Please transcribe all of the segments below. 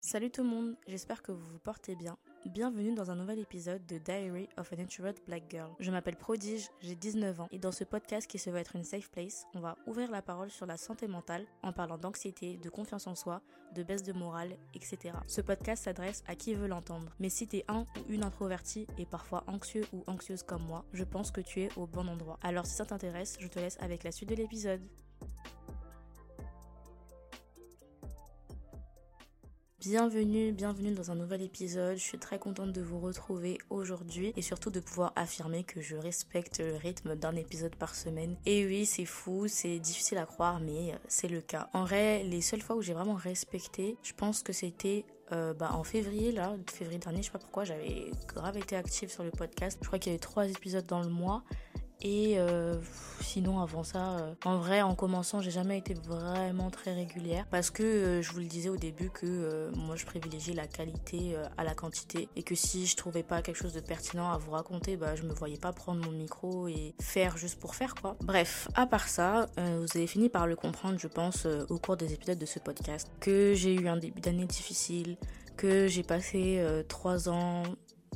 Salut tout le monde, j'espère que vous vous portez bien. Bienvenue dans un nouvel épisode de Diary of an Introvert Black Girl. Je m'appelle Prodige, j'ai 19 ans et dans ce podcast qui se veut être une safe place, on va ouvrir la parole sur la santé mentale en parlant d'anxiété, de confiance en soi, de baisse de morale, etc. Ce podcast s'adresse à qui veut l'entendre. Mais si t'es un ou une introvertie et parfois anxieux ou anxieuse comme moi, je pense que tu es au bon endroit. Alors si ça t'intéresse, je te laisse avec la suite de l'épisode. Bienvenue, bienvenue dans un nouvel épisode. Je suis très contente de vous retrouver aujourd'hui et surtout de pouvoir affirmer que je respecte le rythme d'un épisode par semaine. Et oui, c'est fou, c'est difficile à croire, mais euh, c'est le cas. En vrai, les seules fois où j'ai vraiment respecté, je pense que c'était euh, bah, en février, là, février dernier, je sais pas pourquoi, j'avais grave été active sur le podcast. Je crois qu'il y avait trois épisodes dans le mois. Et euh, sinon, avant ça, euh, en vrai, en commençant, j'ai jamais été vraiment très régulière. Parce que euh, je vous le disais au début que moi je privilégie la qualité à la quantité. Et que si je trouvais pas quelque chose de pertinent à vous raconter, bah je me voyais pas prendre mon micro et faire juste pour faire quoi. Bref, à part ça, vous avez fini par le comprendre, je pense, au cours des épisodes de ce podcast, que j'ai eu un début d'année difficile, que j'ai passé trois ans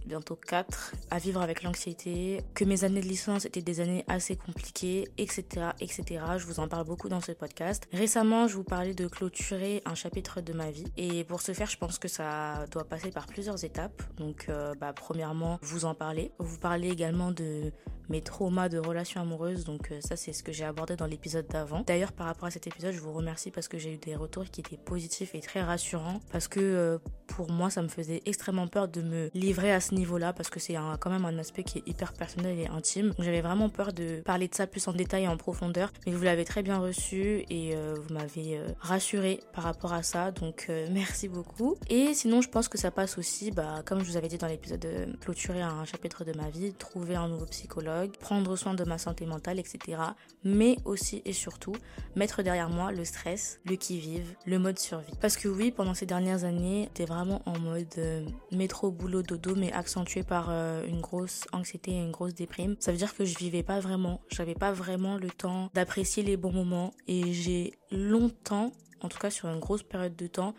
bientôt 4, à vivre avec l'anxiété, que mes années de licence étaient des années assez compliquées, etc., etc. Je vous en parle beaucoup dans ce podcast. Récemment, je vous parlais de clôturer un chapitre de ma vie. Et pour ce faire, je pense que ça doit passer par plusieurs étapes. Donc, euh, bah, premièrement, vous en parler. Vous parler également de mes traumas de relations amoureuses. Donc euh, ça, c'est ce que j'ai abordé dans l'épisode d'avant. D'ailleurs, par rapport à cet épisode, je vous remercie parce que j'ai eu des retours qui étaient positifs et très rassurants. Parce que euh, pour moi, ça me faisait extrêmement peur de me livrer à ce niveau-là parce que c'est quand même un aspect qui est hyper personnel et intime. J'avais vraiment peur de parler de ça plus en détail et en profondeur. Mais vous l'avez très bien reçu et euh, vous m'avez rassuré par rapport à ça. Donc merci beaucoup. Et sinon, je pense que ça passe aussi, bah, comme je vous avais dit dans l'épisode de clôturer un chapitre de ma vie, trouver un nouveau psychologue prendre soin de ma santé mentale, etc. Mais aussi et surtout, mettre derrière moi le stress, le qui-vive, le mode survie. Parce que oui, pendant ces dernières années, j'étais vraiment en mode euh, métro, boulot, dodo, mais accentué par euh, une grosse anxiété et une grosse déprime. Ça veut dire que je vivais pas vraiment, j'avais pas vraiment le temps d'apprécier les bons moments et j'ai longtemps, en tout cas sur une grosse période de temps,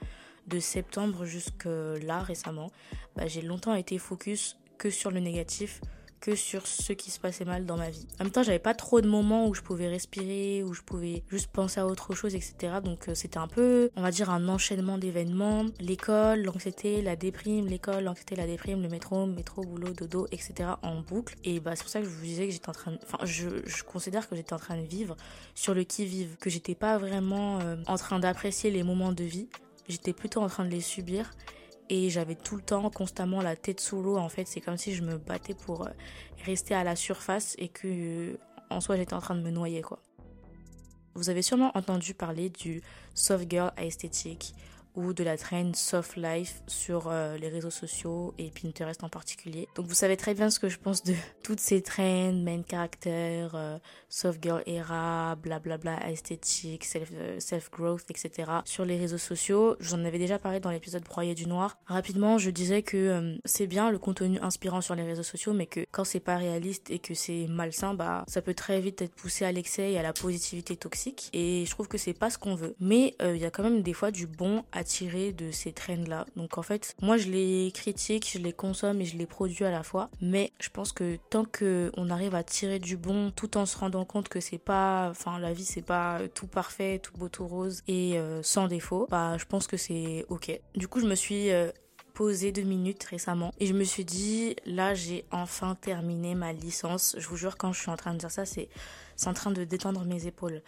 de septembre jusque là récemment, bah, j'ai longtemps été focus que sur le négatif, que sur ce qui se passait mal dans ma vie. En même temps, j'avais pas trop de moments où je pouvais respirer, où je pouvais juste penser à autre chose, etc. Donc euh, c'était un peu, on va dire, un enchaînement d'événements. L'école, l'anxiété, la déprime, l'école, l'anxiété, la déprime, le métro, métro, boulot, dodo, etc. en boucle. Et bah c'est pour ça que je vous disais que j'étais en train de... Enfin, je, considère que j'étais en train de vivre sur le qui-vive, que j'étais pas vraiment euh, en train d'apprécier les moments de vie. J'étais plutôt en train de les subir et j'avais tout le temps constamment la tête sous l'eau en fait. C'est comme si je me battais pour euh, rester à la surface et que en soi j'étais en train de me noyer quoi. Vous avez sûrement entendu parler du soft girl esthétique ou de la trend soft life sur euh, les réseaux sociaux et Pinterest en particulier. Donc vous savez très bien ce que je pense de toutes ces trends, main character, euh, soft girl era, blablabla, bla, esthétique, self, euh, growth, etc. sur les réseaux sociaux. J'en avais déjà parlé dans l'épisode Broyer du Noir. Rapidement, je disais que c'est bien le contenu inspirant sur les réseaux sociaux, mais que quand c'est pas réaliste et que c'est malsain, bah ça peut très vite être poussé à l'excès et à la positivité toxique. Et je trouve que c'est pas ce qu'on veut. Mais il y a quand même des fois du bon à tirer de ces traînes-là. Donc en fait, moi je les critique, je les consomme et je les produis à la fois. Mais je pense que tant que on arrive à tirer du bon tout en se rendant compte que c'est pas, enfin la vie c'est pas tout parfait, tout beau, tout rose et euh, sans défaut, bah je pense que c'est ok. Du coup je me suis euh, posé deux minutes récemment et je me suis dit là j'ai enfin terminé ma licence. Je vous jure quand je suis en train de dire ça c'est c'est en train de détendre mes épaules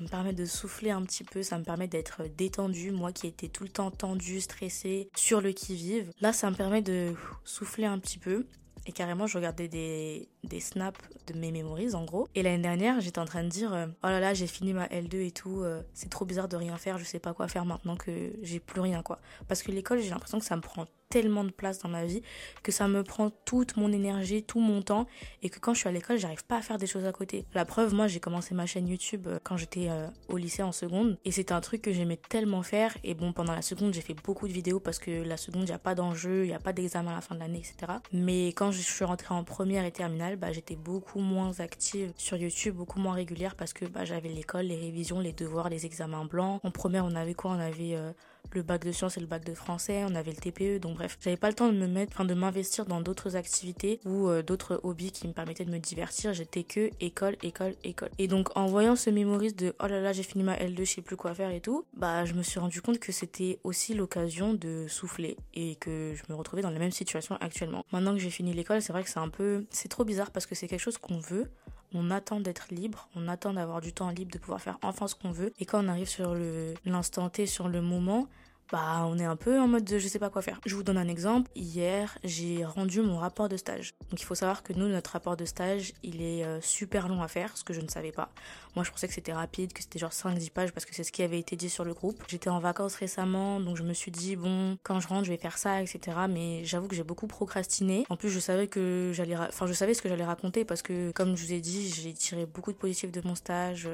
me permet de souffler un petit peu, ça me permet d'être détendu, moi qui étais tout le temps tendu, stressé, sur le qui-vive. Là, ça me permet de souffler un petit peu. Et carrément, je regardais des, des snaps de mes memories en gros. Et l'année dernière, j'étais en train de dire euh, Oh là là, j'ai fini ma L2 et tout, euh, c'est trop bizarre de rien faire, je sais pas quoi faire maintenant que j'ai plus rien quoi. Parce que l'école, j'ai l'impression que ça me prend tellement de place dans ma vie que ça me prend toute mon énergie, tout mon temps et que quand je suis à l'école, j'arrive pas à faire des choses à côté. La preuve, moi, j'ai commencé ma chaîne YouTube euh, quand j'étais euh, au lycée en seconde et c'était un truc que j'aimais tellement faire et bon, pendant la seconde, j'ai fait beaucoup de vidéos parce que la seconde, il n'y a pas d'enjeu, il n'y a pas d'examen à la fin de l'année, etc. Mais quand je suis rentrée en première et terminale, bah, j'étais beaucoup moins active sur YouTube, beaucoup moins régulière parce que bah, j'avais l'école, les révisions, les devoirs, les examens blancs. En première, on avait quoi? On avait euh, le bac de sciences et le bac de français, on avait le TPE, donc bref, j'avais pas le temps de me mettre, enfin de m'investir dans d'autres activités ou euh, d'autres hobbies qui me permettaient de me divertir. J'étais que école, école, école. Et donc en voyant ce mémorise de oh là là j'ai fini ma L2, je sais plus quoi faire et tout, bah je me suis rendu compte que c'était aussi l'occasion de souffler et que je me retrouvais dans la même situation actuellement. Maintenant que j'ai fini l'école, c'est vrai que c'est un peu, c'est trop bizarre parce que c'est quelque chose qu'on veut, on attend d'être libre, on attend d'avoir du temps libre, de pouvoir faire enfin ce qu'on veut. Et quand on arrive sur l'instant T, sur le moment, bah on est un peu en mode de je sais pas quoi faire. Je vous donne un exemple. Hier, j'ai rendu mon rapport de stage. Donc il faut savoir que nous, notre rapport de stage, il est euh, super long à faire, ce que je ne savais pas. Moi, je pensais que c'était rapide, que c'était genre 5-10 pages parce que c'est ce qui avait été dit sur le groupe. J'étais en vacances récemment, donc je me suis dit, bon, quand je rentre, je vais faire ça, etc. Mais j'avoue que j'ai beaucoup procrastiné. En plus, je savais que j'allais, enfin, je savais ce que j'allais raconter parce que, comme je vous ai dit, j'ai tiré beaucoup de positifs de mon stage.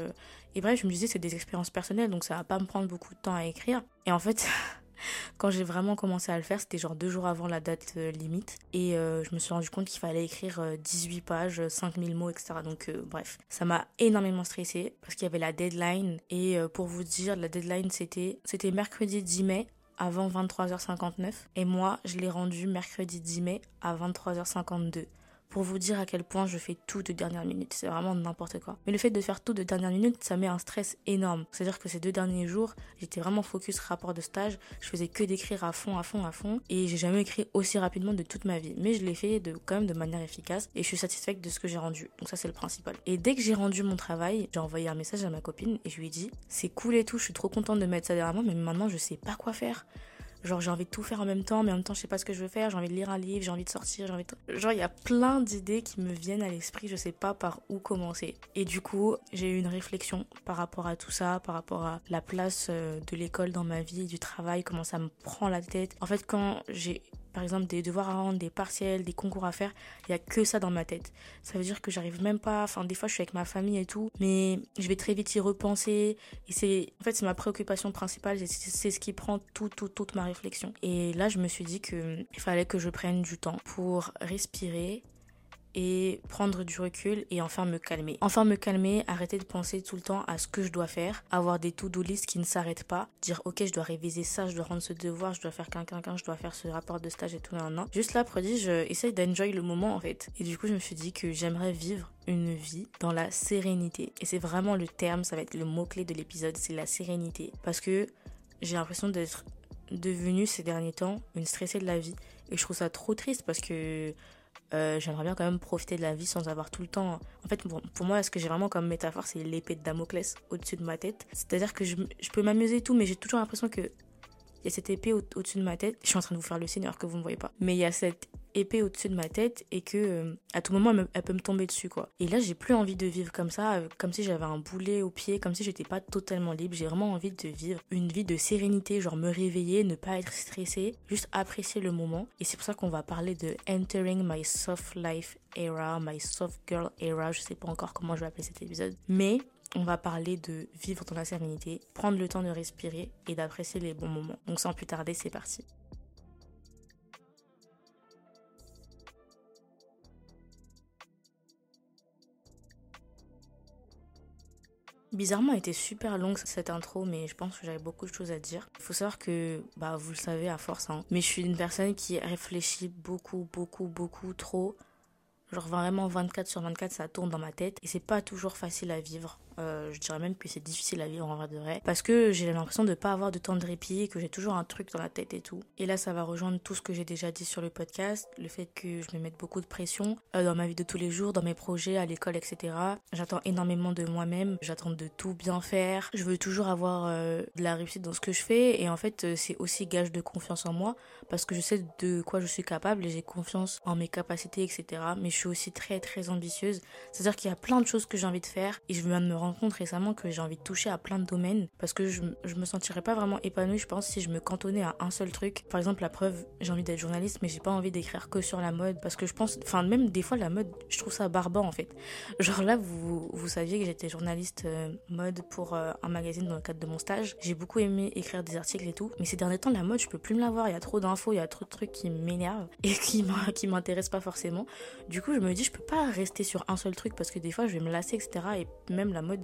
Et bref, je me disais, c'est des expériences personnelles, donc ça va pas me prendre beaucoup de temps à écrire. Et en fait, quand j'ai vraiment commencé à le faire, c'était genre deux jours avant la date euh, limite. Et euh, je me suis rendu compte qu'il fallait écrire 18 euh, pages, 5000 mots, etc. Donc bref, ça m'a énormément stressé parce qu'il y avait la deadline. Et pour vous dire, la deadline c'était, c'était mercredi 10 mai avant 23h59. Et moi, je l'ai rendu mercredi 10 mai à 23h52 pour vous dire à quel point je fais tout de dernière minute. C'est vraiment n'importe quoi. Mais le fait de faire tout de dernière minute, ça met un stress énorme. C'est-à-dire que ces deux derniers jours, j'étais vraiment focus rapport de stage. Je faisais que d'écrire à fond, à fond, à fond. Et j'ai jamais écrit aussi rapidement de toute ma vie. Mais je l'ai fait de, quand même de manière efficace. Et je suis satisfaite de ce que j'ai rendu. Donc ça, c'est le principal. Et dès que j'ai rendu mon travail, j'ai envoyé un message à ma copine et je lui ai dit, c'est cool et tout, je suis trop contente de mettre ça derrière moi, mais maintenant, je sais pas quoi faire. Genre, j'ai envie de tout faire en même temps, mais en même temps, je sais pas ce que je veux faire. J'ai envie de lire un livre, j'ai envie de sortir, j'ai envie de. Genre, il y a plein d'idées qui me viennent à l'esprit, je sais pas par où commencer. Et du coup, j'ai eu une réflexion par rapport à tout ça, par rapport à la place euh, de l'école dans ma vie, du travail, comment ça me prend la tête. En fait, quand j'ai par exemple des devoirs à rendre, des partiels, des concours à faire, il y a que ça dans ma tête. Ça veut dire que j'arrive même pas, enfin des fois je suis avec ma famille et tout, mais je vais très vite y repenser et c'est en fait c'est ma préoccupation principale, c'est ce qui prend tout, tout toute ma réflexion. Et là je me suis dit que il fallait que je prenne du temps pour respirer, et prendre du recul et enfin me calmer. Enfin me calmer, arrêter de penser tout le temps à ce que je dois faire, avoir des to-do list qui ne s'arrêtent pas, dire ok je dois réviser ça, je dois rendre ce devoir, je dois faire qu'un je dois faire ce rapport de stage et tout un an. Juste là, prodige, essaye d'enjoy le moment en fait. Et du coup je me suis dit que j'aimerais vivre une vie dans la sérénité. Et c'est vraiment le terme, ça va être le mot-clé de l'épisode, c'est la sérénité. Parce que j'ai l'impression d'être devenue ces derniers temps une stressée de la vie. Et je trouve ça trop triste parce que euh, j'aimerais bien quand même profiter de la vie sans avoir tout le temps. En fait, pour, moi, ce que j'ai vraiment comme métaphore, c'est l'épée de Damoclès au-dessus de ma tête. C'est-à-dire que je, je peux m'amuser et tout, mais j'ai toujours l'impression que il y a cette épée au-dessus de ma tête. Je suis en train de vous faire le signe alors que vous ne me voyez pas. Mais il y a cette épée au-dessus de ma tête et que euh, à tout moment elle, peut me tomber dessus quoi. Et là j'ai plus envie de vivre comme ça, euh, comme si j'avais un boulet au pied, comme si j'étais pas totalement libre. J'ai vraiment envie de vivre une vie de sérénité, genre me réveiller, ne pas être stressé, juste apprécier le moment. Et c'est pour ça qu'on va parler de entering my soft life era, my soft girl era. Je sais pas encore comment je vais appeler cet épisode, mais on va parler de vivre dans la sérénité, prendre le temps de respirer et d'apprécier les bons moments. Donc sans plus tarder, c'est parti. Bizarrement, elle était super longue cette intro, mais je pense que j'avais beaucoup de choses à dire. Il faut savoir que, bah, vous le savez à force, hein, mais je suis une personne qui réfléchit beaucoup, beaucoup, beaucoup trop. Genre vraiment 24 sur 24, ça tourne dans ma tête et c'est pas toujours facile à vivre. Euh, je dirais même que c'est difficile à vivre en vrai de vrai. Parce que j'ai l'impression de pas avoir de temps de répit, que j'ai toujours un truc dans la tête et tout. Et là, ça va rejoindre tout ce que j'ai déjà dit sur le podcast. Le fait que je me mette beaucoup de pression euh, dans ma vie de tous les jours, dans mes projets, à l'école, etc. J'attends énormément de moi-même. J'attends de tout bien faire. Je veux toujours avoir euh, de la réussite dans ce que je fais. Et en fait, c'est aussi gage de confiance en moi. Parce que je sais de quoi je suis capable et j'ai confiance en mes capacités, etc. Mais je suis aussi très, très ambitieuse. C'est-à-dire qu'il y a plein de choses que j'ai envie de faire. Et je viens de me rendre compte récemment que j'ai envie de toucher à plein de domaines parce que je, je me sentirais pas vraiment épanouie, je pense, si je me cantonnais à un seul truc. Par exemple, la preuve, j'ai envie d'être journaliste, mais j'ai pas envie d'écrire que sur la mode parce que je pense, enfin, même des fois, la mode, je trouve ça barbant en fait. Genre là, vous, vous saviez que j'étais journaliste euh, mode pour euh, un magazine dans le cadre de mon stage. J'ai beaucoup aimé écrire des articles et tout, mais ces derniers temps, la mode, je peux plus me la voir. Il y a trop d'infos, il y a trop de trucs qui m'énervent et qui m'intéressent pas forcément. Du coup, je me dis, je peux pas rester sur un seul truc parce que des fois, je vais me lasser, etc. Et même la mode,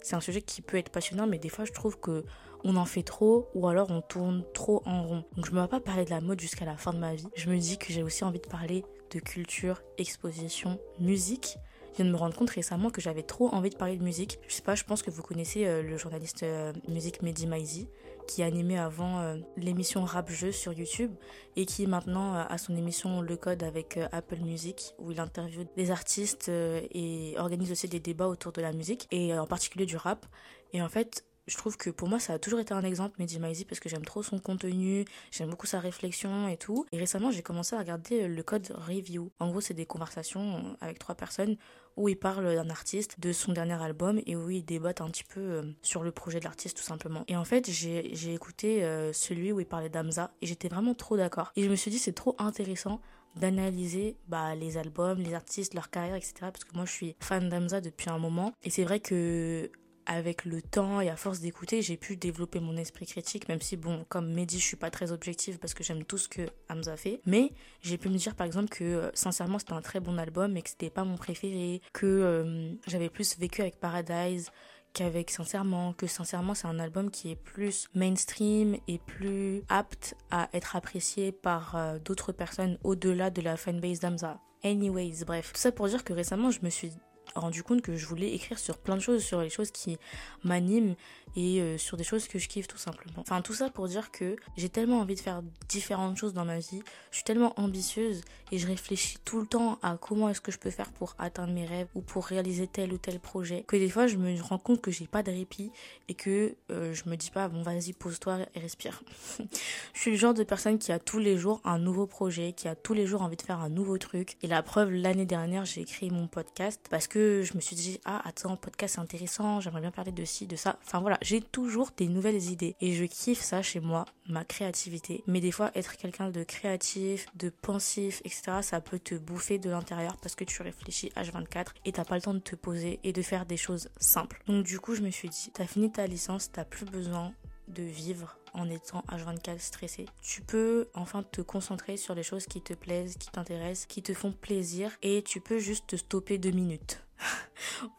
c'est un sujet qui peut être passionnant, mais des fois je trouve que on en fait trop ou alors on tourne trop en rond. Donc je me vais pas parler de la mode jusqu'à la fin de ma vie. Je me dis que j'ai aussi envie de parler de culture, exposition, musique. Je viens de me rendre compte récemment que j'avais trop envie de parler de musique. Je sais pas, je pense que vous connaissez euh, le journaliste euh, musique Mehdi Maizi qui animait avant euh, l'émission Rap Jeu sur YouTube et qui maintenant a son émission Le Code avec Apple Music où il interviewe des artistes et organise aussi des débats autour de la musique et en particulier du rap. Et en fait, je trouve que pour moi ça a toujours été un exemple Mehdi Maizi parce que j'aime trop son contenu, j'aime beaucoup sa réflexion et tout. Et récemment j'ai commencé à regarder le code review. En gros c'est des conversations avec trois personnes où il parle d'un artiste, de son dernier album et où il débattent un petit peu euh, sur le projet de l'artiste tout simplement. Et en fait j'ai écouté euh, celui où il parlait d'Amza et j'étais vraiment trop d'accord. Et je me suis dit c'est trop intéressant d'analyser bah, les albums, les artistes, leur carrière, etc. Parce que moi, je suis fan d'Amza depuis un moment. Et c'est vrai que avec le temps et à force d'écouter, j'ai pu développer mon esprit critique, même si, bon, comme Mehdi, je suis pas très objective parce que j'aime tout ce que Hamza fait. Mais j'ai pu me dire, par exemple, que euh, sincèrement, c'était un très bon album, mais que c'était pas mon préféré, que euh, j'avais plus vécu avec Paradise qu'avec Sincèrement, que Sincèrement, c'est un album qui est plus mainstream et plus apte à être apprécié par euh, d'autres personnes au-delà de la fanbase d'Hamza. Anyways, bref, tout ça pour dire que récemment, je me suis rendu compte que je voulais écrire sur plein de choses, sur les choses qui m'animent et euh, sur des choses que je kiffe tout simplement. Enfin tout ça pour dire que j'ai tellement envie de faire différentes choses dans ma vie, je suis tellement ambitieuse et je réfléchis tout le temps à comment est-ce que je peux faire pour atteindre mes rêves ou pour réaliser tel ou tel projet que des fois je me rends compte que j'ai pas de répit et que euh, je me dis pas bon vas-y pose-toi et respire. je suis le genre de personne qui a tous les jours un nouveau projet, qui a tous les jours envie de faire un nouveau truc et la preuve l'année dernière j'ai créé mon podcast parce que je me suis dit ah attends podcast c'est intéressant, j'aimerais bien parler de ci, de ça. Enfin voilà, j'ai toujours des nouvelles idées et je kiffe ça chez moi, ma créativité. Mais des fois, être quelqu'un de créatif, de pensif, etc., ça peut te bouffer de l'intérieur parce que tu réfléchis H24 et t'as pas le temps de te poser et de faire des choses simples. Donc du coup, je me suis dit, t'as fini ta licence, t'as plus besoin de vivre en étant H24 stressé. Tu peux enfin te concentrer sur les choses qui te plaisent, qui t'intéressent, qui te font plaisir et tu peux juste te stopper deux minutes.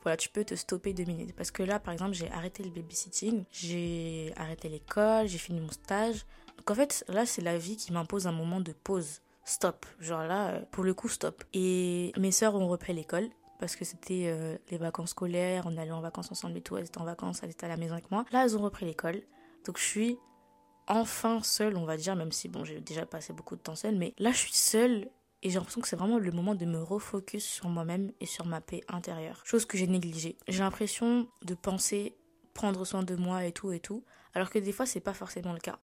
Voilà, tu peux te stopper deux minutes. Parce que là, par exemple, j'ai arrêté le babysitting, j'ai arrêté l'école, j'ai fini mon stage. Donc en fait, là, c'est la vie qui m'impose un moment de pause. Stop. Genre là, euh, pour le coup, stop. Et mes sœurs ont repris l'école parce que c'était euh, les vacances scolaires, on allait en vacances ensemble et tout, elles étaient en vacances, elles étaient à la maison avec moi. Là, elles ont repris l'école. Donc je suis enfin seule, on va dire, même si bon, j'ai déjà passé beaucoup de temps seule, mais là, je suis seule et j'ai l'impression que c'est vraiment le moment de me refocus sur moi-même et sur ma paix intérieure. Chose que j'ai négligée. J'ai l'impression de penser prendre soin de moi et tout et tout, alors que des fois c'est pas forcément le cas.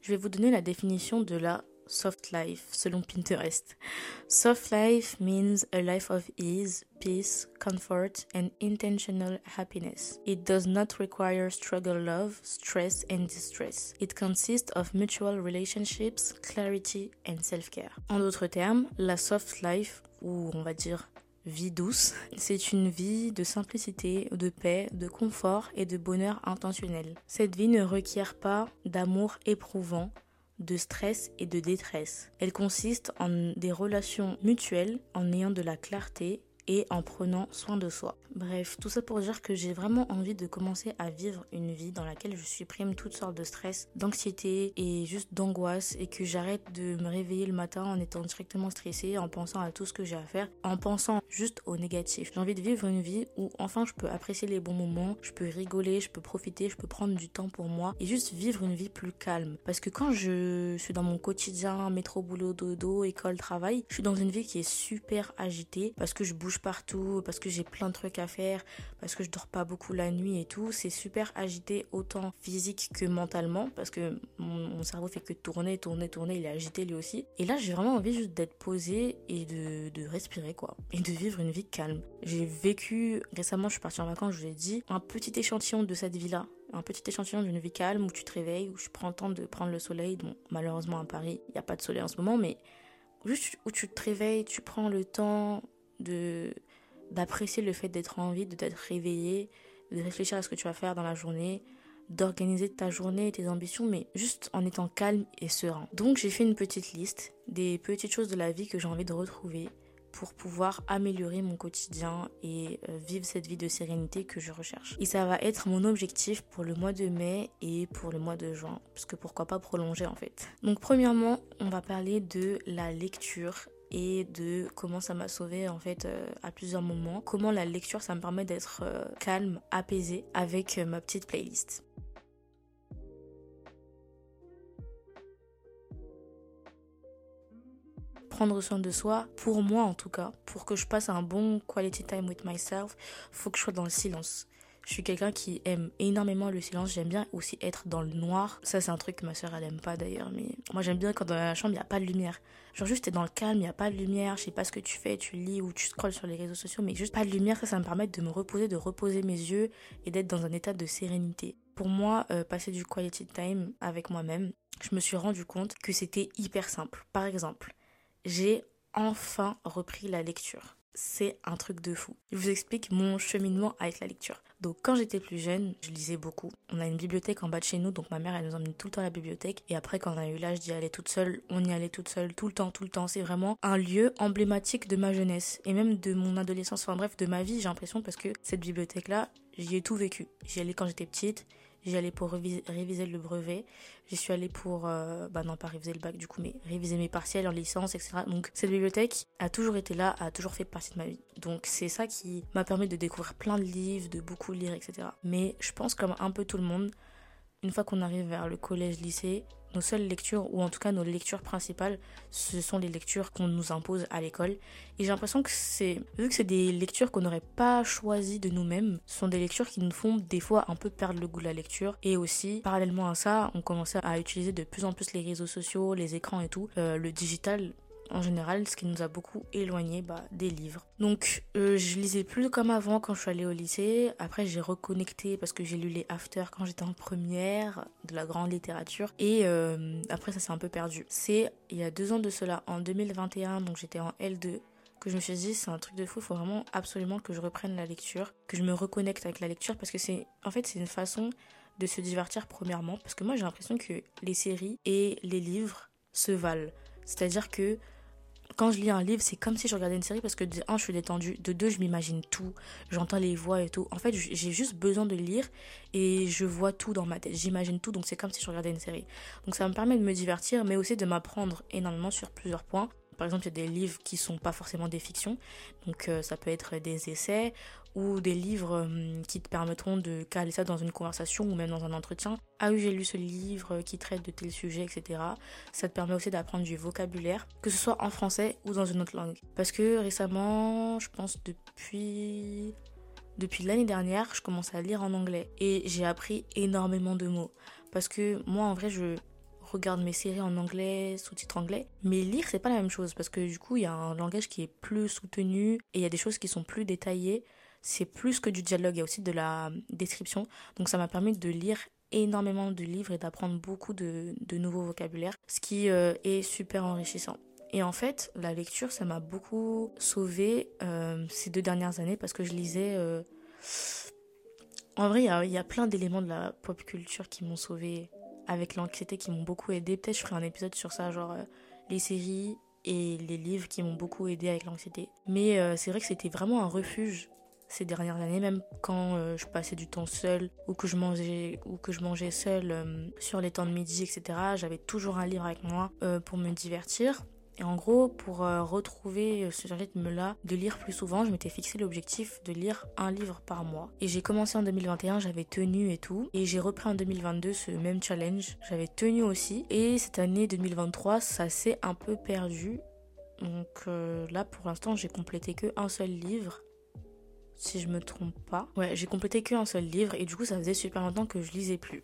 Je vais vous donner la définition de la soft life selon Pinterest. Soft life means a life of ease, peace, comfort, and intentional happiness. It does not require struggle, love, stress, and distress. It consists of mutual relationships, clarity, and self-care. En d'autres termes, la soft life, ou on va dire vie douce, c'est une vie de simplicité, de paix, de confort et de bonheur intentionnel. Cette vie ne requiert pas d'amour éprouvant, de stress et de détresse. Elle consiste en des relations mutuelles en ayant de la clarté en prenant soin de soi. Bref, tout ça pour dire que j'ai vraiment envie de commencer à vivre une vie dans laquelle je supprime toutes sortes de stress, d'anxiété et juste d'angoisse et que j'arrête de me réveiller le matin en étant directement stressée, en pensant à tout ce que j'ai à faire, en pensant juste au négatif. J'ai envie de vivre une vie où enfin je peux apprécier les bons moments, je peux rigoler, je peux profiter, je peux prendre du temps pour moi et juste vivre une vie plus calme. Parce que quand je suis dans mon quotidien, métro, boulot, dodo, école, travail, je suis dans une vie qui est super agitée parce que je bouge partout, parce que j'ai plein de trucs à faire, parce que je dors pas beaucoup la nuit et tout. C'est super agité autant physique que mentalement parce que mon, cerveau fait que tourner, tourner, tourner. Il est agité lui aussi. Et là, j'ai vraiment envie juste d'être posée et de, de respirer quoi. Et de vivre une vie calme. J'ai vécu, récemment, je suis partie en vacances, je vous ai dit, un petit échantillon de cette vie-là un petit échantillon d'une vie calme où tu te réveilles, où je prends le temps de prendre le soleil. Bon, malheureusement à Paris, il n'y a pas de soleil en ce moment, mais juste où tu te réveilles, tu prends le temps de d'apprécier le fait d'être en vie, d'être réveillé, de réfléchir à ce que tu vas faire dans la journée, d'organiser ta journée et tes ambitions, mais juste en étant calme et serein. Donc j'ai fait une petite liste des petites choses de la vie que j'ai envie de retrouver pour pouvoir améliorer mon quotidien et euh, vivre cette vie de sérénité que je recherche. Et ça va être mon objectif pour le mois de mai et pour le mois de juin, parce que pourquoi pas prolonger en fait. Donc premièrement, on va parler de la lecture et de comment ça m'a sauvé en fait euh, à plusieurs moments. Comment la lecture ça me permet d'être euh, calme, apaisé avec ma petite playlist. prendre soin de soi, pour moi en tout cas, pour que je passe un bon quality time with myself, faut que je sois dans le silence. Je suis quelqu'un qui aime énormément le silence. J'aime bien aussi être dans le noir. Ça, c'est un truc que ma soeur, elle aime pas d'ailleurs. Mais moi, j'aime bien quand dans la chambre, il n'y a pas de lumière. Genre, juste, t'es dans le calme, il n'y a pas de lumière. Je sais pas ce que tu fais, tu lis ou tu scrolles sur les réseaux sociaux, mais juste pas de lumière. Ça, ça me permet de me reposer, de reposer mes yeux et d'être dans un état de sérénité. Pour moi, euh, passer du quality time avec moi-même, je me suis rendu compte que c'était hyper simple. Par exemple, j'ai enfin repris la lecture. C'est un truc de fou. Je vous explique mon cheminement avec la lecture. Donc quand j'étais plus jeune, je lisais beaucoup. On a une bibliothèque en bas de chez nous, donc ma mère elle nous emmenait tout le temps à la bibliothèque. Et après quand on a eu l'âge d'y aller toute seule, on y allait toute seule tout le temps, tout le temps. C'est vraiment un lieu emblématique de ma jeunesse et même de mon adolescence, enfin bref, de ma vie j'ai l'impression parce que cette bibliothèque là, j'y ai tout vécu. J'y allais quand j'étais petite, J'y allais pour réviser, le brevet. J'y suis allée pour, euh, bah non pas réviser le bac du coup, mais réviser mes partiels en licence, etc. Donc cette bibliothèque a toujours été là, a toujours fait partie de ma vie. Donc c'est ça qui m'a permis de découvrir plein de livres, de beaucoup lire, etc. Mais je pense comme un peu tout le monde, une fois qu'on arrive vers le collège, lycée, nos seules lectures, ou en tout cas nos lectures principales, ce sont les lectures qu'on nous impose à l'école. Et j'ai l'impression que c'est, vu que c'est des lectures qu'on n'aurait pas choisies de nous-mêmes, ce sont des lectures qui nous font des fois un peu perdre le goût de la lecture. Et aussi, parallèlement à ça, on commençait à utiliser de plus en plus les réseaux sociaux, les écrans et tout. Euh, le digital en général, ce qui nous a beaucoup éloigné bah, des livres. Donc, euh, je lisais plus comme avant quand je suis allée au lycée. Après, j'ai reconnecté parce que j'ai lu les After quand j'étais en première, de la grande littérature. Et euh, après, ça s'est un peu perdu. C'est il y a deux ans de cela, en 2021, donc j'étais en L2 que je me suis dit c'est un truc de fou, il faut vraiment absolument que je reprenne la lecture, que je me reconnecte avec la lecture parce que c'est en fait c'est une façon de se divertir premièrement parce que moi j'ai l'impression que les séries et les livres se valent. C'est-à-dire que quand je lis un livre, c'est comme si je regardais une série parce que un, je suis détendue, de deux, je m'imagine tout, j'entends les voix et tout. En fait, j'ai juste besoin de lire et je vois tout dans ma tête, j'imagine tout, donc c'est comme si je regardais une série. Donc ça me permet de me divertir, mais aussi de m'apprendre énormément sur plusieurs points. Par exemple, il y a des livres qui sont pas forcément des fictions, donc euh, ça peut être des essais ou des livres euh, qui te permettront de caler ça dans une conversation ou même dans un entretien. Ah oui, j'ai lu ce livre qui traite de tel sujet, etc. Ça te permet aussi d'apprendre du vocabulaire, que ce soit en français ou dans une autre langue. Parce que récemment, je pense depuis depuis l'année dernière, je commence à lire en anglais et j'ai appris énormément de mots. Parce que moi, en vrai, je regarde mes séries en anglais, sous-titres anglais. Mais lire, c'est pas la même chose parce que du coup, il y a un langage qui est plus soutenu et il y a des choses qui sont plus détaillées. C'est plus que du dialogue, il y a aussi de la description. Donc ça m'a permis de lire énormément de livres et d'apprendre beaucoup de, nouveaux vocabulaires, ce qui euh, est super enrichissant. Et en fait, la lecture, ça m'a beaucoup sauvé euh, ces deux dernières années parce que je lisais... Euh, en vrai, il y, y a, plein d'éléments de la pop culture qui m'ont sauvé avec l'anxiété qui m'ont beaucoup aidé. Peut-être je ferai un épisode sur ça, genre euh, les séries et les livres qui m'ont beaucoup aidé avec l'anxiété. Mais euh, c'est vrai que c'était vraiment un refuge ces dernières années, même quand euh, je passais du temps seul ou que je mangeais ou que je mangeais seul sur les temps de midi, etc. J'avais toujours un livre avec moi pour me divertir. Et en gros, pour euh, retrouver ce rythme-là, de lire plus souvent, je m'étais fixé l'objectif de lire un livre par mois. Et j'ai commencé en 2021, j'avais tenu et tout. Et j'ai repris en 2022 ce même challenge. J'avais tenu aussi. Et cette année 2023, ça s'est un peu perdu. Donc euh, là, pour l'instant, j'ai complété que un seul livre si je me trompe pas. Ouais, j'ai complété qu'un seul livre et du coup ça faisait super longtemps que je lisais plus.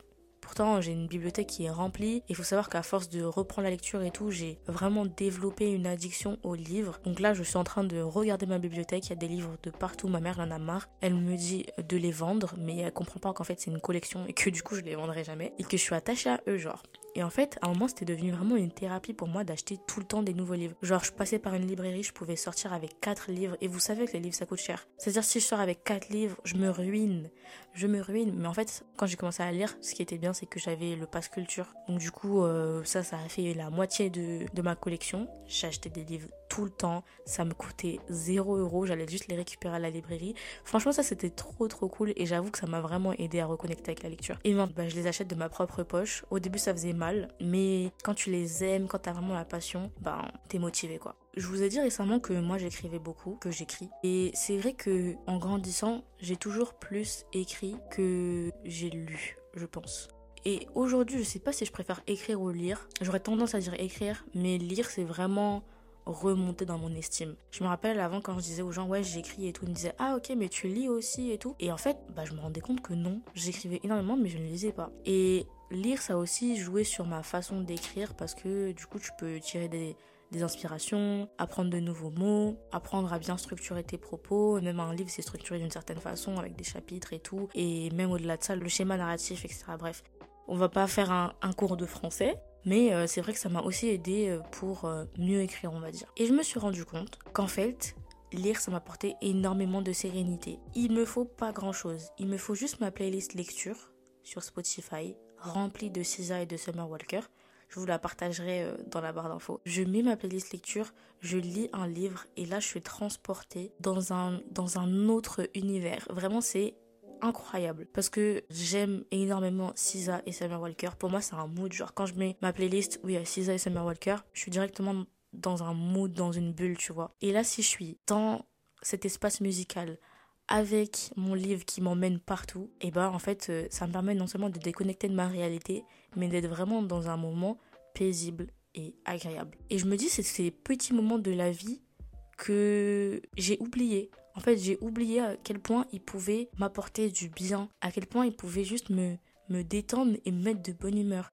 Pourtant, j'ai une bibliothèque qui est remplie. Il faut savoir qu'à force de reprendre la lecture et tout, j'ai vraiment développé une addiction aux livres. Donc là, je suis en train de regarder ma bibliothèque. Il y a des livres de partout. Ma mère en a marre. Elle me dit de les vendre, mais elle comprend pas qu'en fait c'est une collection et que du coup je les vendrai jamais et que je suis attachée à eux, genre. Et en fait, à un moment, c'était devenu vraiment une thérapie pour moi d'acheter tout le temps des nouveaux livres. Genre, je passais par une librairie, je pouvais sortir avec quatre livres. Et vous savez que les livres, ça coûte cher. C'est-à-dire, si je sors avec quatre livres, je me ruine. Je me ruine. Mais en fait, quand j'ai commencé à lire, ce qui était bien, c'est que j'avais le pass culture. Donc, du coup, euh, ça, ça a fait la moitié de, de ma collection. J'ai acheté des livres tout le temps. Ça me coûtait 0 euros. J'allais juste les récupérer à la librairie. Franchement, ça, c'était trop, trop cool. Et j'avoue que ça m'a vraiment aidé à reconnecter avec la lecture. Et maintenant, bah, je les achète de ma propre poche. Au début, ça faisait mal. Mais quand tu les aimes, quand t'as vraiment la passion, ben, t'es motivé, quoi. Je vous ai dit récemment que moi j'écrivais beaucoup, que j'écris. Et c'est vrai que en grandissant, j'ai toujours plus écrit que j'ai lu, je pense. Et aujourd'hui, je sais pas si je préfère écrire ou lire. J'aurais tendance à dire écrire, mais lire c'est vraiment remonter dans mon estime. Je me rappelle avant quand je disais aux gens ouais j'écris et tout, ils me disaient ah ok mais tu lis aussi et tout. Et en fait bah je me rendais compte que non, j'écrivais énormément mais je ne lisais pas. Et lire ça a aussi joué sur ma façon d'écrire parce que du coup tu peux tirer des des inspirations, apprendre de nouveaux mots, apprendre à bien structurer tes propos. Même un livre, c'est structuré d'une certaine façon avec des chapitres et tout. Et même au-delà de ça, le schéma narratif, etc. Bref, on va pas faire un, cours de français. Mais euh, c'est vrai que ça m'a aussi aidé euh, pour euh, mieux écrire, on va dire. Et je me suis rendu compte qu'en fait, lire, ça m'apportait énormément de sérénité. Il me faut pas grand chose. Il me faut juste ma playlist lecture sur Spotify, remplie de Cisa et de Summer Walker. Je vous la partagerai dans la barre d'infos. Je mets ma playlist lecture, je lis un livre et là je suis transportée dans un, dans un autre univers. Vraiment c'est incroyable parce que j'aime énormément Sisa et Summer Walker. Pour moi, c'est un mood. Genre, quand je mets ma playlist, oui, Sisa et Summer Walker, je suis directement dans un mood, dans une bulle, tu vois. Et là, si je suis dans cet espace musical avec mon livre qui m'emmène partout, et bah en fait euh, ça me permet non seulement de déconnecter de ma réalité, mais d'être vraiment dans un moment paisible et agréable. Et je me dis c'est ces petits moments de la vie que j'ai oublié. En fait, j'ai oublié à quel point ils pouvaient m'apporter du bien, à quel point ils pouvaient juste me, me détendre et me mettre de bonne humeur.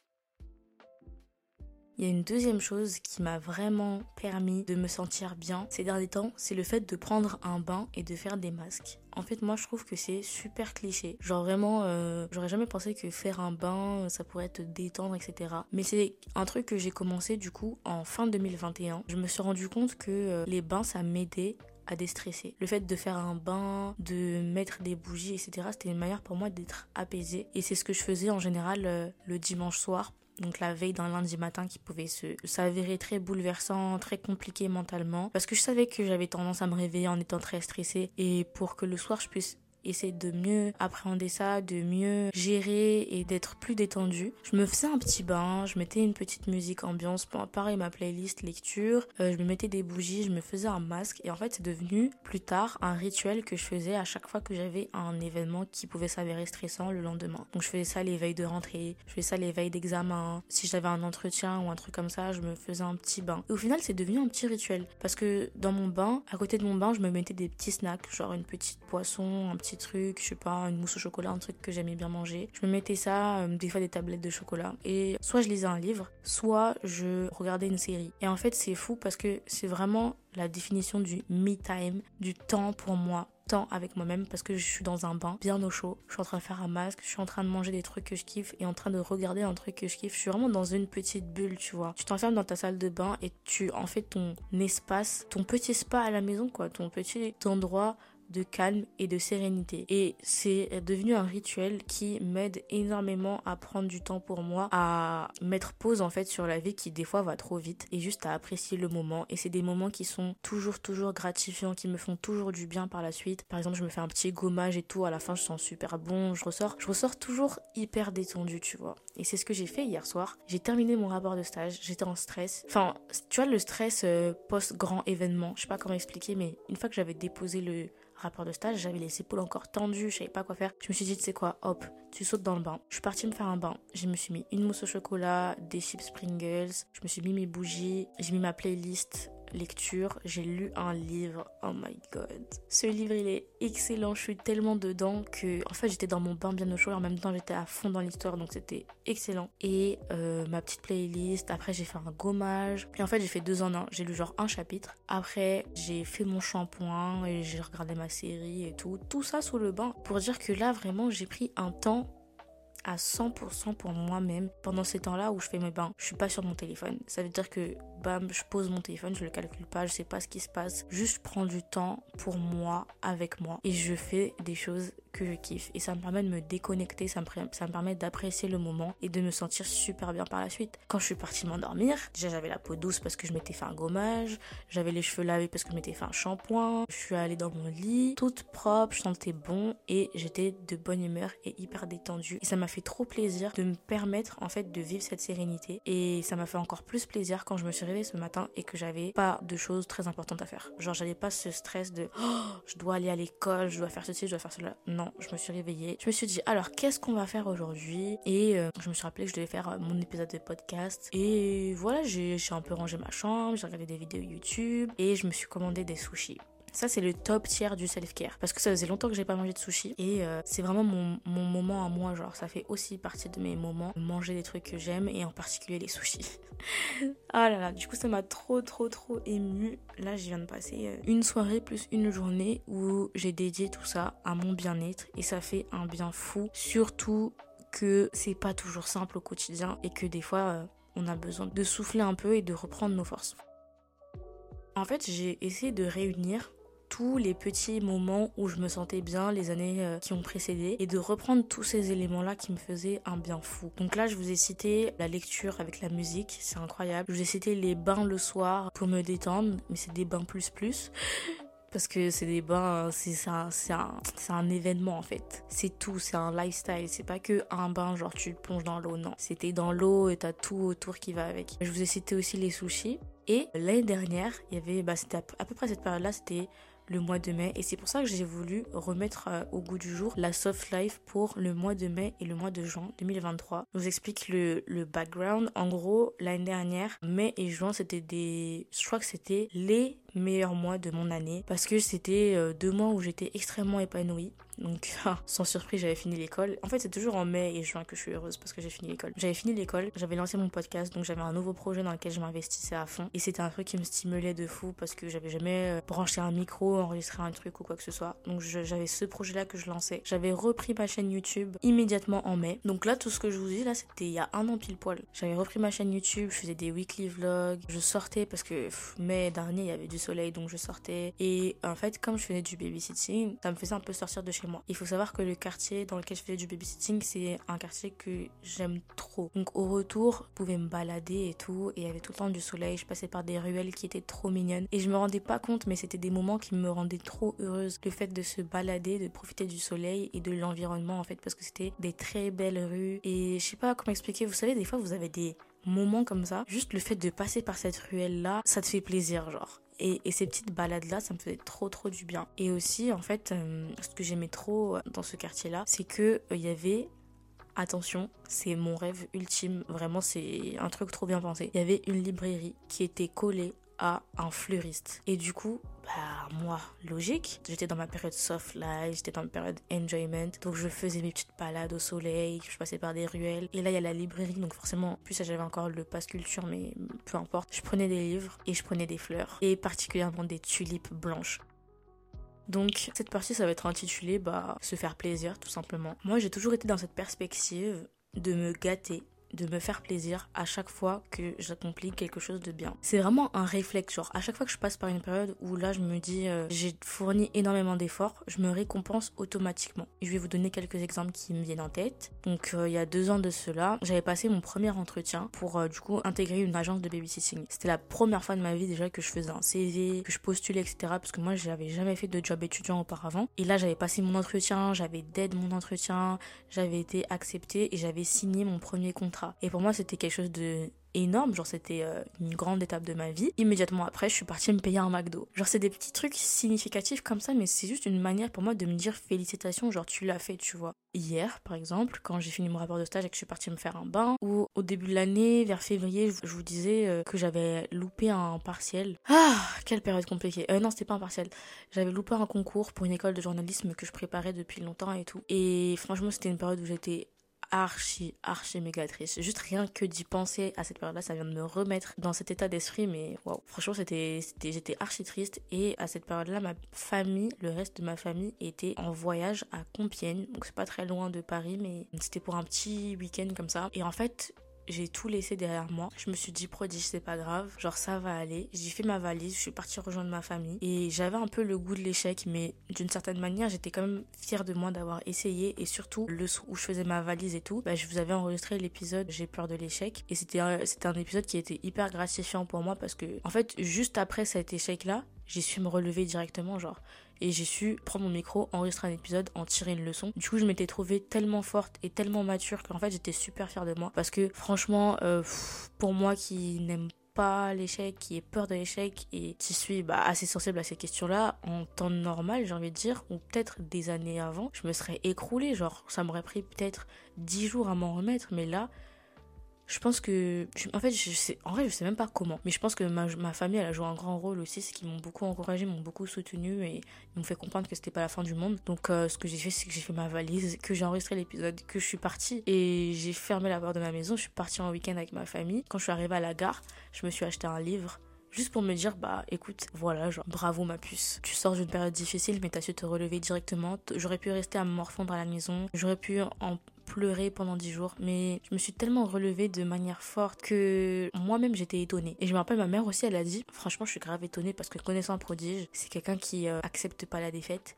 Il y a une deuxième chose qui m'a vraiment permis de me sentir bien ces derniers temps, c'est le fait de prendre un bain et de faire des masques. En fait, moi, je trouve que c'est super cliché. Genre vraiment, euh, j'aurais jamais pensé que faire un bain, ça pourrait te détendre, etc. Mais c'est un truc que j'ai commencé du coup en fin 2021. Je me suis rendu compte que euh, les bains, ça m'aidait à déstresser. Le fait de faire un bain, de mettre des bougies, etc., c'était une manière pour moi d'être apaisée. Et c'est ce que je faisais en général euh, le dimanche soir donc la veille d'un lundi matin qui pouvait se s'avérer très bouleversant, très compliqué mentalement parce que je savais que j'avais tendance à me réveiller en étant très stressée et pour que le soir je puisse essayer de mieux appréhender ça, de mieux gérer et d'être plus détendu. Je me faisais un petit bain, je mettais une petite musique ambiance, pareil ma playlist lecture, euh, je me mettais des bougies, je me faisais un masque et en fait c'est devenu plus tard un rituel que je faisais à chaque fois que j'avais un événement qui pouvait s'avérer stressant le lendemain. Donc je faisais ça les veilles de rentrée, je faisais ça les veilles d'examen, si j'avais un entretien ou un truc comme ça, je me faisais un petit bain. Et au final c'est devenu un petit rituel parce que dans mon bain, à côté de mon bain, je me mettais des petits snacks, genre une petite poisson, un petit trucs, je sais pas, une mousse au chocolat, un truc que j'aimais bien manger. Je me mettais ça, euh, des fois des tablettes de chocolat. Et soit je lisais un livre, soit je regardais une série. Et en fait, c'est fou parce que c'est vraiment la définition du me time, du temps pour moi, temps avec moi-même parce que je suis dans un bain bien au chaud, je suis en train de faire un masque, je suis en train de manger des trucs que je kiffe et en train de regarder un truc que je kiffe. Je suis vraiment dans une petite bulle, tu vois. Tu t'enfermes dans ta salle de bain et tu en fais ton espace, ton petit spa à la maison quoi, ton petit endroit de calme et de sérénité. Et c'est devenu un rituel qui m'aide énormément à prendre du temps pour moi, à mettre pause en fait sur la vie qui des fois va trop vite et juste à apprécier le moment. Et c'est des moments qui sont toujours, toujours gratifiants, qui me font toujours du bien par la suite. Par exemple, je me fais un petit gommage et tout, à la fin je sens super bon, je ressors, je ressors toujours hyper détendu, tu vois. Et c'est ce que j'ai fait hier soir. J'ai terminé mon rapport de stage, j'étais en stress. Enfin, tu vois, le stress euh, post-grand événement, je sais pas comment expliquer, mais une fois que j'avais déposé le rapport de stage, j'avais les épaules encore tendues, je savais pas quoi faire. Je me suis dit, tu sais quoi, hop, tu sautes dans le bain. Je suis partie me faire un bain. Je me suis mis une mousse au chocolat, des chips Pringles, je me suis mis mes bougies, j'ai mis ma playlist lecture, j'ai lu un livre. Oh my god. Ce livre, il est excellent. Je suis tellement dedans que, en fait, j'étais dans mon bain bien au chaud et en même temps, j'étais à fond dans l'histoire. Donc, c'était excellent. Et euh, ma petite playlist. Après, j'ai fait un gommage. Puis, en fait, j'ai fait deux en un. J'ai lu genre un chapitre. Après, j'ai fait mon shampoing et j'ai regardé ma série et tout. Tout ça sous le bain. Pour dire que là, vraiment, j'ai pris un temps à 100% pour moi-même pendant ces temps-là où je fais mes bains. Je suis pas sur mon téléphone. Ça veut dire que je pose mon téléphone, je le calcule pas, je sais pas ce qui se passe. Juste je prends du temps pour moi, avec moi. Et je fais des choses que je kiffe. Et ça me permet de me déconnecter, ça me, ça me permet d'apprécier le moment et de me sentir super bien par la suite. Quand je suis partie m'endormir, déjà j'avais la peau douce parce que je m'étais fait un gommage, j'avais les cheveux lavés parce que je m'étais fait un shampoing, je suis allée dans mon lit, toute propre, je sentais bon et j'étais de bonne humeur et hyper détendue. Et ça m'a fait trop plaisir de me permettre en fait de vivre cette sérénité. Et ça m'a fait encore plus plaisir quand je me suis réveillée ce matin et que j'avais pas de choses très importantes à faire. Genre j'avais pas ce stress de oh, je dois aller à l'école, je dois faire ceci, je dois faire cela. Non, je me suis réveillée. Je me suis dit, alors qu'est-ce qu'on va faire aujourd'hui? Et euh, je me suis rappelé que je devais faire euh, mon épisode de podcast. Et voilà, j'ai un peu rangé ma chambre, j'ai regardé des vidéos YouTube et je me suis commandé des sushis. Ça, c'est le top tiers du self-care. Parce que ça faisait longtemps que j'ai pas mangé de sushi. Et euh, c'est vraiment mon, mon, moment à moi. Genre, ça fait aussi partie de mes moments. Manger des trucs que j'aime et en particulier les sushis. ah là là, du coup, ça m'a trop, trop, trop ému. Là, je viens de passer euh, une soirée plus une journée où j'ai dédié tout ça à mon bien-être. Et ça fait un bien fou. Surtout que c'est pas toujours simple au quotidien et que des fois, euh, on a besoin de souffler un peu et de reprendre nos forces. En fait, j'ai essayé de réunir tous les petits moments où je me sentais bien les années euh, qui ont précédé et de reprendre tous ces éléments-là qui me faisaient un bien fou. Donc là, je vous ai cité la lecture avec la musique, c'est incroyable. Je vous ai cité les bains le soir pour me détendre, mais c'est des bains plus plus parce que c'est des bains, c'est un, un, un, événement en fait. C'est tout, c'est un lifestyle. C'est pas que un bain, genre tu te plonges dans l'eau, non. C'était dans l'eau et t'as tout autour qui va avec. Je vous ai cité aussi les sushis. Et l'année dernière, il y avait, bah, c'était à peu près cette période-là, c'était le mois de mai et c'est pour ça que j'ai voulu remettre euh, au goût du jour la soft life pour le mois de mai et le mois de juin 2023. Je vous explique le, le background. En gros, l'année dernière, mai et juin, c'était des... Je crois que c'était les meilleurs mois de mon année parce que c'était euh, deux mois où j'étais extrêmement épanouie. Donc, ah, sans surprise, j'avais fini l'école. En fait, c'est toujours en mai et juin que je suis heureuse parce que j'ai fini l'école. J'avais fini l'école, j'avais lancé mon podcast, donc j'avais un nouveau projet dans lequel je m'investissais à fond. Et c'était un truc qui me stimulait de fou parce que j'avais jamais euh, branché un micro, enregistré un truc ou quoi que ce soit. Donc, j'avais ce projet-là que je lançais. J'avais repris ma chaîne YouTube immédiatement en mai. Donc là, tout ce que je vous dis là, c'était il y a un an pile poil. J'avais repris ma chaîne YouTube, je faisais des weekly vlogs, je sortais parce que mai dernier, il y avait du soleil, donc je sortais. Et en fait, comme je faisais du babysitting, ça me faisait un peu sortir de chez moi. Il faut savoir que le quartier dans lequel je faisais du babysitting, c'est un quartier que j'aime trop. Donc au retour, je pouvais me balader et tout, et il y avait tout le temps du soleil. Je passais par des ruelles qui étaient trop mignonnes. Et je me rendais pas compte, mais c'était des moments qui me rendaient trop heureuse. Le fait de se balader, de profiter du soleil et de l'environnement, en fait, parce que c'était des très belles rues. Et je sais pas comment expliquer, vous savez, des fois, vous avez des moments comme ça, juste le fait de passer par cette ruelle là, ça te fait plaisir genre. Et, ces petites balades-là, ça me faisait trop trop du bien. Et aussi, en fait, euh, ce que j'aimais trop dans ce quartier-là, c'est que il euh, y avait Attention, c'est mon rêve ultime, vraiment c'est un truc trop bien pensé. Il y avait une librairie qui était collée à un fleuriste. Et du coup, bah moi, logique, j'étais dans ma période soft life, j'étais dans ma période enjoyment, donc je faisais mes petites balades au soleil, je passais par des ruelles. Et là, il y a la librairie, donc forcément, plus j'avais encore le passe culture, mais peu importe. Je prenais des livres et je prenais des fleurs, et particulièrement des tulipes blanches. Donc cette partie ça va être intitulée bah se faire plaisir tout simplement. Moi j'ai toujours été dans cette perspective de me gâter de me faire plaisir à chaque fois que j'accomplis quelque chose de bien. C'est vraiment un réflexe, genre à chaque fois que je passe par une période où là je me dis euh, j'ai fourni énormément d'efforts, je me récompense automatiquement. je vais vous donner quelques exemples qui me viennent en tête. Donc euh, il y a deux ans de cela, j'avais passé mon premier entretien pour euh, du coup intégrer une agence de babysitting. C'était la première fois de ma vie déjà que je faisais un CV, que je postulais etc. Parce que moi j'avais jamais fait de job étudiant auparavant. Et là j'avais passé mon entretien, j'avais d'aide mon entretien, j'avais été acceptée et j'avais signé mon premier contrat et pour moi, c'était quelque chose de énorme, genre c'était euh, une grande étape de ma vie. Immédiatement après, je suis partie me payer un McDo. Genre c'est des petits trucs significatifs comme ça, mais c'est juste une manière pour moi de me dire félicitations, genre tu l'as fait, tu vois. Hier, par exemple, quand j'ai fini mon rapport de stage et que je suis partie me faire un bain, ou au début de l'année, vers février, je vous disais euh, que j'avais loupé un partiel. Ah, quelle période compliquée. Euh, non, c'était pas un partiel. J'avais loupé un concours pour une école de journalisme que je préparais depuis longtemps et tout. Et franchement, c'était une période où j'étais archi, archi méga triste. Juste rien que d'y penser à cette période-là, ça vient de me remettre dans cet état d'esprit, mais waouh. Franchement, c'était, j'étais archi triste. Et à cette période-là, ma famille, le reste de ma famille était en voyage à Compiègne. Donc c'est pas très loin de Paris, mais c'était pour un petit week-end comme ça. Et en fait, j'ai tout laissé derrière moi. Je me suis dit, prodige, c'est pas grave. Genre, ça va aller. J'ai fait ma valise, je suis partie rejoindre ma famille. Et j'avais un peu le goût de l'échec, mais d'une certaine manière, j'étais quand même fière de moi d'avoir essayé. Et surtout, le où je faisais ma valise et tout, bah, je vous avais enregistré l'épisode J'ai peur de l'échec. Et c'était un, épisode qui était hyper gratifiant pour moi parce que, en fait, juste après cet échec-là, j'ai su me relever directement. Genre, et j'ai su prendre mon micro, enregistrer un épisode, en tirer une leçon. Du coup, je m'étais trouvée tellement forte et tellement mature qu'en fait, j'étais super fière de moi parce que franchement, euh, pour moi qui n'aime pas l'échec, qui ai peur de l'échec et qui suis bah, assez sensible à ces questions-là, en temps normal, j'ai envie de dire, ou peut-être des années avant, je me serais écroulée. Genre, ça m'aurait pris peut-être 10 jours à m'en remettre, mais là, je pense que en fait je sais en vrai je sais même pas comment mais je pense que ma, famille elle a joué un grand rôle aussi c'est qu'ils m'ont beaucoup encouragé m'ont beaucoup soutenu et ils m'ont fait comprendre que c'était pas la fin du monde. Donc euh, ce que j'ai fait c'est que j'ai fait ma valise que j'ai enregistré l'épisode que je suis partie et j'ai fermé la porte de ma maison je suis partie en week-end avec ma famille. Quand je suis arrivée à la gare je me suis acheté un livre juste pour me dire bah écoute voilà genre bravo ma puce. Tu sors d'une période difficile mais t'as su te relever directement. J'aurais pu rester à me morfondre à la maison. J'aurais pu en pleurer pendant dix jours, mais je me suis tellement relevée de manière forte que moi-même j'étais étonnée. Et je me rappelle, ma mère aussi, elle a dit, franchement, je suis grave étonnée parce que connaissant prodige, c'est quelqu'un qui euh, accepte pas la défaite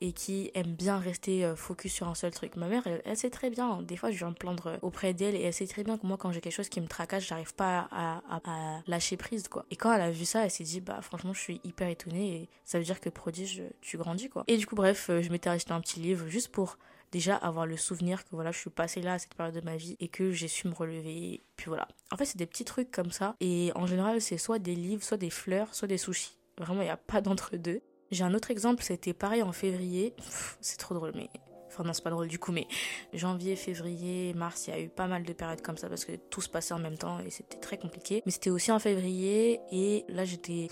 et qui aime bien rester euh, focus sur un seul truc. Ma mère, elle, sait très bien. Des fois, je viens me plaindre auprès d'elle et elle sait très bien que moi, quand j'ai quelque chose qui me tracasse, j'arrive pas à, à, lâcher prise, quoi. Et quand elle a vu ça, elle s'est dit, bah, franchement, je suis hyper étonnée et ça veut dire que prodige, tu grandis, quoi. Et du coup, bref, euh, je m'étais acheté un petit livre juste pour déjà avoir le souvenir que voilà, je suis passée là à cette période de ma vie et que j'ai su me relever. Puis voilà. En fait, c'est des petits trucs comme ça. Et en général, c'est soit des livres, soit des fleurs, soit des sushis. Vraiment, il n'y a pas d'entre deux. J'ai un autre exemple, c'était pareil en février. C'est trop drôle, mais Enfin, non, c'est pas drôle du coup, mais janvier, février, mars, il y a eu pas mal de périodes comme ça parce que tout se passait en même temps et c'était très compliqué. Mais c'était aussi en février et là, j'étais,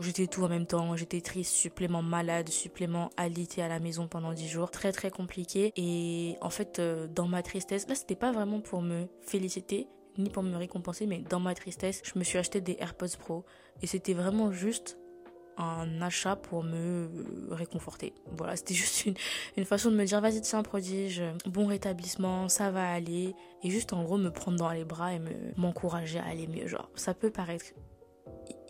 j'étais tout en même temps. J'étais triste, supplément malade, supplément alité à la maison pendant 10 jours. Très, très compliqué. Et en fait, euh, dans ma tristesse, là, c'était pas vraiment pour me féliciter ni pour me récompenser, mais dans ma tristesse, je me suis acheté des AirPods Pro et c'était vraiment juste un achat pour me réconforter. Voilà, c'était juste une, façon de me dire vas-y, c'est un prodige, bon rétablissement, ça va aller. Et juste en gros me prendre dans les bras et me m'encourager à aller mieux. Genre, ça peut paraître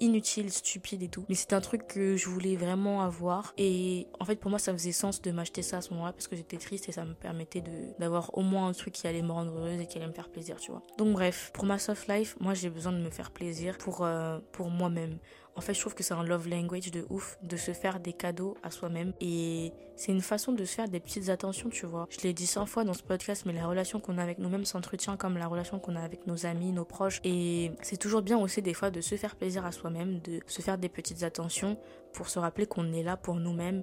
inutile, stupide et tout. Mais c'est un truc que je voulais vraiment avoir. Et en fait, pour moi, ça faisait sens de m'acheter ça à ce moment-là parce que j'étais triste et ça me permettait d'avoir au moins un truc qui allait me rendre heureuse et qui allait me faire plaisir, tu vois. Donc bref, pour ma soft life, moi j'ai besoin de me faire plaisir pour, euh, pour moi-même. En fait, je trouve que c'est un love language de ouf de se faire des cadeaux à soi-même. Et c'est une façon de se faire des petites attentions, tu vois. Je l'ai dit 100 fois dans ce podcast, mais la relation qu'on a avec nous-mêmes s'entretient comme la relation qu'on a avec nos amis, nos proches. Et c'est toujours bien aussi des fois de se faire plaisir à soi-même, de se faire des petites attentions pour se rappeler qu'on est là pour nous-mêmes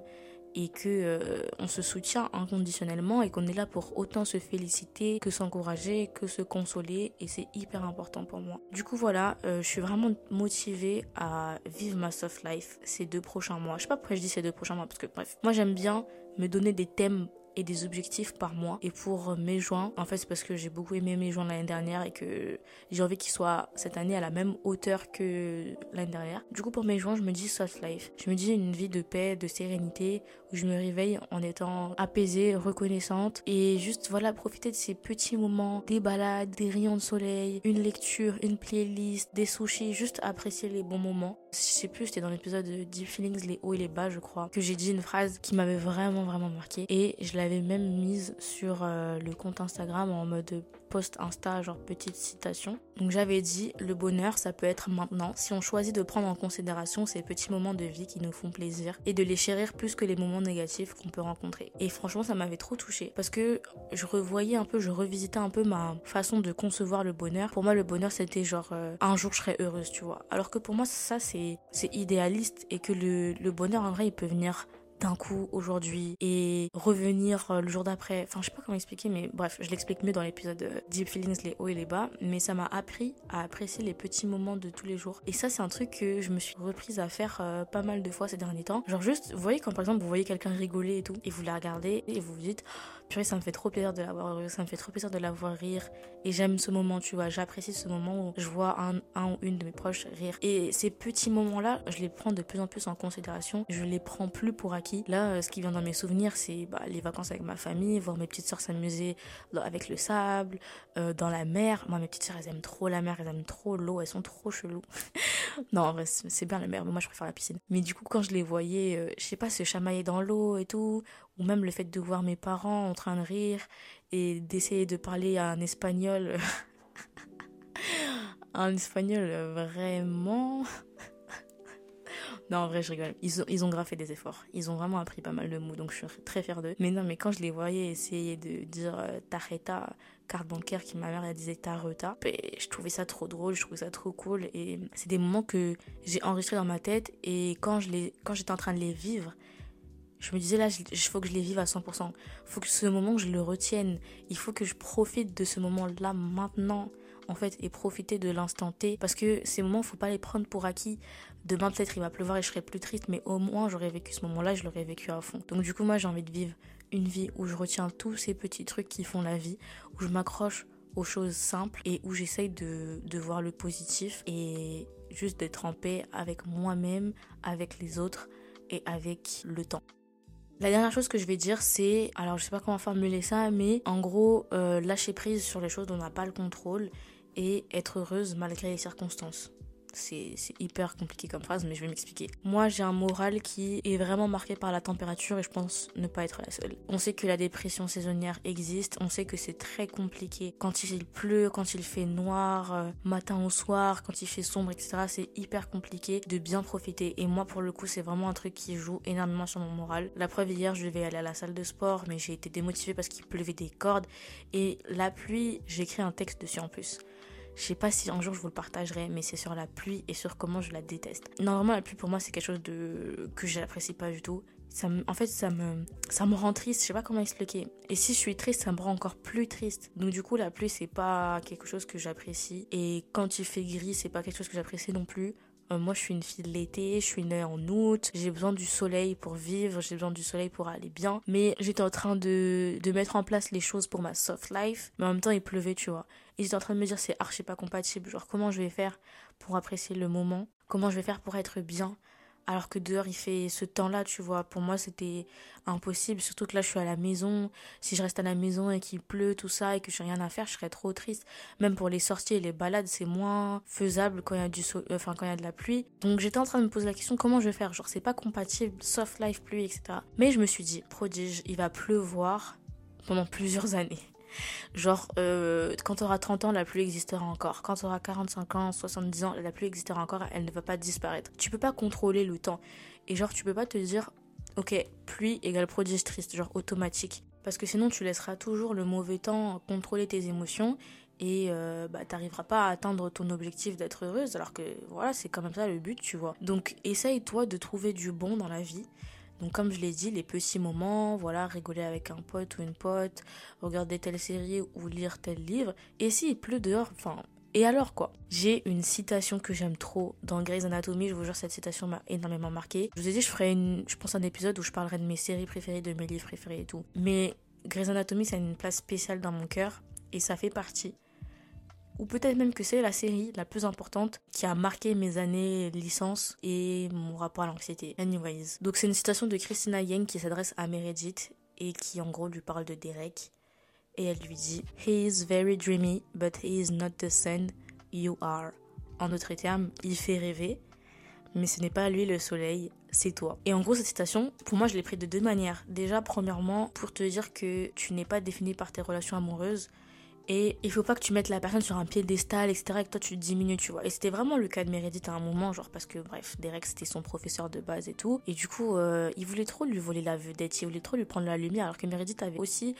et que euh, on se soutient inconditionnellement et qu'on est là pour autant se féliciter que s'encourager, que se consoler et c'est hyper important pour moi. Du coup voilà, euh, je suis vraiment motivée à vivre ma soft life ces deux prochains mois. Je sais pas pourquoi je dis ces deux prochains mois parce que bref, moi j'aime bien me donner des thèmes des objectifs par mois. Et pour mes joints, en fait, c'est parce que j'ai beaucoup aimé mes joints l'année dernière et que j'ai envie qu'ils soient cette année à la même hauteur que l'année dernière. Du coup, pour mes joints, je me dis soft life. Je me dis une vie de paix, de sérénité, où je me réveille en étant apaisée, reconnaissante et juste, voilà, profiter de ces petits moments, des balades, des rayons de soleil, une lecture, une playlist, des sushis, juste apprécier les bons moments. Je sais plus, c'était dans l'épisode de Deep Feelings, les hauts et les bas, je crois, que j'ai dit une phrase qui m'avait vraiment, vraiment marqué et je l'avais même mise sur euh, le compte Instagram en mode post Insta, genre petite citation. Donc j'avais dit, le bonheur, ça peut être maintenant si on choisit de prendre en considération ces petits moments de vie qui nous font plaisir et de les chérir plus que les moments négatifs qu'on peut rencontrer. Et franchement, ça m'avait trop touchée parce que je revoyais un peu, je revisitais un peu ma façon de concevoir le bonheur. Pour moi, le bonheur, c'était genre euh, un jour je serais heureuse, tu vois. Alors que pour moi, ça, c'est idéaliste et que le, le bonheur, en vrai, il peut venir d'un coup aujourd'hui et revenir euh, le jour d'après. Enfin, je sais pas comment expliquer, mais bref, je l'explique mieux dans l'épisode euh, Deep Feelings, les hauts et les bas. Mais ça m'a appris à apprécier les petits moments de tous les jours. Et ça, c'est un truc que je me suis reprise à faire euh, pas mal de fois ces derniers temps. Genre juste, vous voyez quand par exemple vous voyez quelqu'un rigoler et tout, et vous la regardez et vous vous dites purée, ça me fait trop plaisir de l'avoir ça me fait trop plaisir de la voir rire. Et j'aime ce moment, tu vois, j'apprécie ce moment où je vois un, un ou une de mes proches rire. Et ces petits moments-là, je les prends de plus en plus en considération. Je les prends plus pour acquis. Là, euh, ce qui vient dans mes souvenirs, c'est bah, les vacances avec ma famille, voir mes petites soeurs s'amuser avec le sable, euh, dans la mer. Moi, mes petites soeurs, elles aiment trop la mer, elles aiment trop l'eau, elles sont trop cheloues. non, en vrai, c'est bien la mer, mais moi, je préfère la piscine. Mais du coup, quand je les voyais, euh, je sais pas, se chamailler dans l'eau et tout, ou même le fait de voir mes parents en train de rire et d'essayer de parler un espagnol un espagnol vraiment non, en vrai, je rigole. Ils ont, ils ont graffé des efforts. Ils ont vraiment appris pas mal de mots, donc je suis très fière d'eux. Mais non, mais quand je les voyais essayer de dire euh, carte bancaire, qui ma mère elle disait tareta, ben, je trouvais ça trop drôle, je trouvais ça trop cool. Et c'est des moments que j'ai enregistrés dans ma tête. Et quand j'étais en train de les vivre, je me disais là, il faut que je les vive à 100%. Il faut que ce moment, je le retienne. Il faut que je profite de ce moment-là maintenant, en fait, et profiter de l'instant T. Parce que ces moments, faut pas les prendre pour acquis. Demain, peut-être, il va pleuvoir et je serai plus triste, mais au moins, j'aurais vécu ce moment-là, je l'aurais vécu à fond. Donc, du coup, moi, j'ai envie de vivre une vie où je retiens tous ces petits trucs qui font la vie, où je m'accroche aux choses simples et où j'essaye de, voir le positif et juste d'être en paix avec moi-même, avec les autres et avec le temps. La dernière chose que je vais dire, c'est, alors je sais pas comment formuler ça, mais en gros, euh, lâcher prise sur les choses dont on n'a pas le contrôle et être heureuse malgré les circonstances c'est hyper compliqué comme phrase, mais je vais m'expliquer. Moi, j'ai un moral qui est vraiment marqué par la température et je pense ne pas être la seule. On sait que la dépression saisonnière existe, on sait que c'est très compliqué. Quand il pleut, quand il fait noir, euh, matin au soir, quand il fait sombre, etc., c'est hyper compliqué de bien profiter. Et moi, pour le coup, c'est vraiment un truc qui joue énormément sur mon moral. La preuve, hier, je devais aller à la salle de sport, mais j'ai été démotivée parce qu'il pleuvait des cordes. Et la pluie, j'ai écrit un texte dessus en plus. Je sais pas si un jour je vous le partagerai, mais c'est sur la pluie et sur comment je la déteste. Normalement, la pluie pour moi, c'est quelque chose de que j'apprécie pas du tout. Ça en fait, ça me, ça me rend triste. Je sais pas comment expliquer. Et si je suis triste, ça me rend encore plus triste. Donc du coup, la pluie, c'est pas quelque chose que j'apprécie. Et quand il fait gris, c'est pas quelque chose que j'apprécie non plus. Euh, moi, je suis une fille de l'été, je suis née en août, j'ai besoin du soleil pour vivre, j'ai besoin du soleil pour aller bien. Mais j'étais en train de, de mettre en place les choses pour ma soft life, mais en même temps, il pleuvait, tu vois. Et j'étais en train de me dire, c'est archi pas compatible. Genre, comment je vais faire pour apprécier le moment? Comment je vais faire pour être bien? Alors que dehors il fait ce temps-là, tu vois. Pour moi, c'était impossible. Surtout que là, je suis à la maison. Si je reste à la maison et qu'il pleut, tout ça, et que je n'ai rien à faire, je serais trop triste. Même pour les sorties et les balades, c'est moins faisable quand il y a du enfin, quand il y a de la pluie. Donc j'étais en train de me poser la question comment je vais faire? Genre, c'est pas compatible, soft life, pluie, etc. Mais je me suis dit, prodige, il va pleuvoir pendant plusieurs années. Genre, euh, quand tu auras 30 ans, la pluie existera encore. Quand tu auras 45 ans, 70 ans, la pluie existera encore, elle ne va pas disparaître. Tu peux pas contrôler le temps. Et genre, tu peux pas te dire, ok, pluie égale prodige triste, genre automatique. Parce que sinon, tu laisseras toujours le mauvais temps contrôler tes émotions et euh, bah, t'arriveras pas à atteindre ton objectif d'être heureuse alors que voilà c'est quand même ça le but tu vois donc essaye toi de trouver du bon dans la vie donc comme je l'ai dit, les petits moments, voilà, rigoler avec un pote ou une pote, regarder telle série ou lire tel livre. Et s'il pleut dehors, enfin, et alors quoi J'ai une citation que j'aime trop dans Grey's Anatomy, je vous jure cette citation m'a énormément marqué. Je vous ai dit je ferai une je pense un épisode où je parlerai de mes séries préférées, de mes livres préférés et tout. Mais Grey's Anatomy ça a une place spéciale dans mon cœur et ça fait partie ou peut-être même que c'est la série la plus importante qui a marqué mes années licence et mon rapport à l'anxiété. Anyways. Donc c'est une citation de Christina Yang qui s'adresse à Meredith et qui en gros lui parle de Derek. Et elle lui dit He is very dreamy, but he is not the sun you are. En d'autres termes, il fait rêver, mais ce n'est pas lui le soleil, c'est toi. Et en gros, cette citation, pour moi, je l'ai prise de deux manières. Déjà, premièrement, pour te dire que tu n'es pas défini par tes relations amoureuses, et il faut pas que tu mettes la personne sur un piédestal, etc. et que toi tu diminues, tu vois. Et c'était vraiment le cas de Meredith à un moment, genre parce que, bref, Derek c'était son professeur de base et tout. Et du coup, euh, il voulait trop lui voler la vedette, il voulait trop lui prendre la lumière, alors que Meredith avait aussi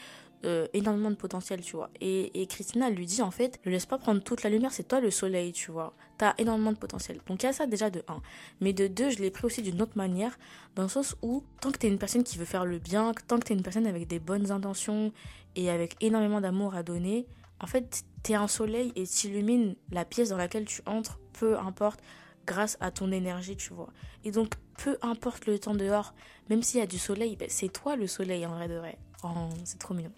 euh, énormément de potentiel, tu vois. Et, et Christina lui dit en fait, ne laisse pas prendre toute la lumière, c'est toi le soleil, tu vois. T'as énormément de potentiel. Donc il y a ça déjà de 1. Mais de 2, je l'ai pris aussi d'une autre manière, dans le sens où tant que t'es une personne qui veut faire le bien, tant que t'es une personne avec des bonnes intentions et avec énormément d'amour à donner, en fait, t'es un soleil et t'illumines la pièce dans laquelle tu entres, peu importe, grâce à ton énergie, tu vois. Et donc, peu importe le temps dehors, même s'il y a du soleil, ben, c'est toi le soleil en vrai de vrai. Oh, c'est trop mignon.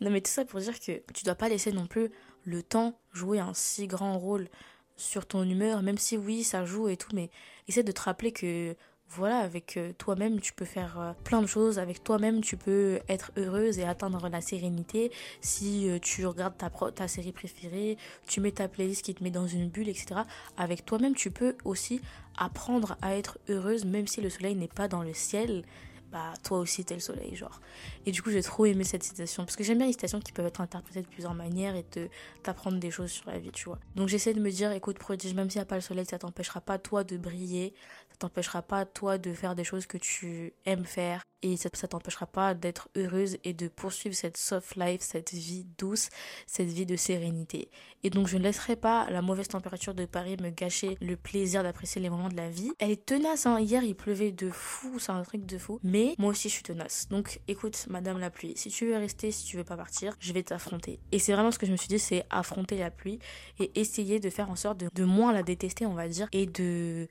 Non, mais tout ça pour dire que tu dois pas laisser non plus le temps jouer un si grand rôle sur ton humeur, même si oui, ça joue et tout, mais essaie de te rappeler que voilà, avec euh, toi-même, tu peux faire euh, plein de choses. Avec toi-même, tu peux être heureuse et atteindre la sérénité. Si euh, tu regardes ta, ta série préférée, tu mets ta playlist qui te met dans une bulle, etc. Avec toi-même, tu peux aussi apprendre à être heureuse, même si le soleil n'est pas dans le ciel bah toi aussi t'es le soleil genre. Et du coup j'ai trop aimé cette citation parce que j'aime bien les citations qui peuvent être interprétées de plusieurs manières et te t'apprendre des choses sur la vie tu vois. Donc j'essaie de me dire écoute prodige même s'il n'y a pas le soleil ça t'empêchera pas toi de briller t'empêchera pas toi de faire des choses que tu aimes faire et ça, t'empêchera pas d'être heureuse et de poursuivre cette soft life, cette vie douce, cette vie de sérénité. Et donc je ne laisserai pas la mauvaise température de Paris me gâcher le plaisir d'apprécier les moments de la vie. Elle est tenace, hein. hier il pleuvait de fou, c'est un truc de fou, mais moi aussi je suis tenace. Donc écoute, Madame la pluie, si tu veux rester, si tu veux pas partir, je vais t'affronter. Et c'est vraiment ce que je me suis dit, c'est affronter la pluie et essayer de faire en sorte de moins la détester, on va dire, et de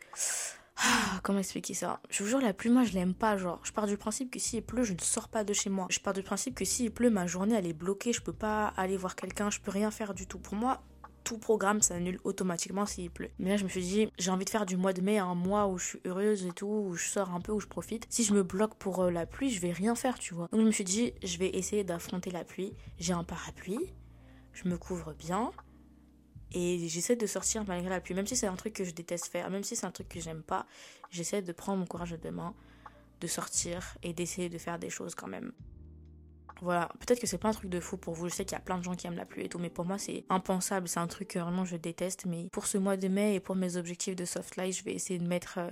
ah, comment expliquer ça? Je vous jure, la pluie, moi, je l'aime pas. Genre, je pars du principe que s'il pleut, je ne sors pas de chez moi. Je pars du principe que s'il pleut, ma journée, elle est bloquée. Je peux pas aller voir quelqu'un. Je peux rien faire du tout. Pour moi, tout programme s'annule automatiquement s'il pleut. Mais là, je me suis dit, j'ai envie de faire du mois de mai un mois où je suis heureuse et tout, où je sors un peu, où je profite. Si je me bloque pour euh, la pluie, je vais rien faire, tu vois. Donc, je me suis dit, je vais essayer d'affronter la pluie. J'ai un parapluie. Je me couvre bien. Et j'essaie de sortir malgré la pluie, même si c'est un truc que je déteste faire, même si c'est un truc que j'aime pas, j'essaie de prendre mon courage de demain, de sortir et d'essayer de faire des choses quand même. Voilà, peut-être que c'est pas un truc de fou pour vous, je sais qu'il y a plein de gens qui aiment la pluie et tout, mais pour moi c'est impensable, c'est un truc que vraiment je déteste, mais pour ce mois de mai et pour mes objectifs de soft life, je vais essayer de mettre euh,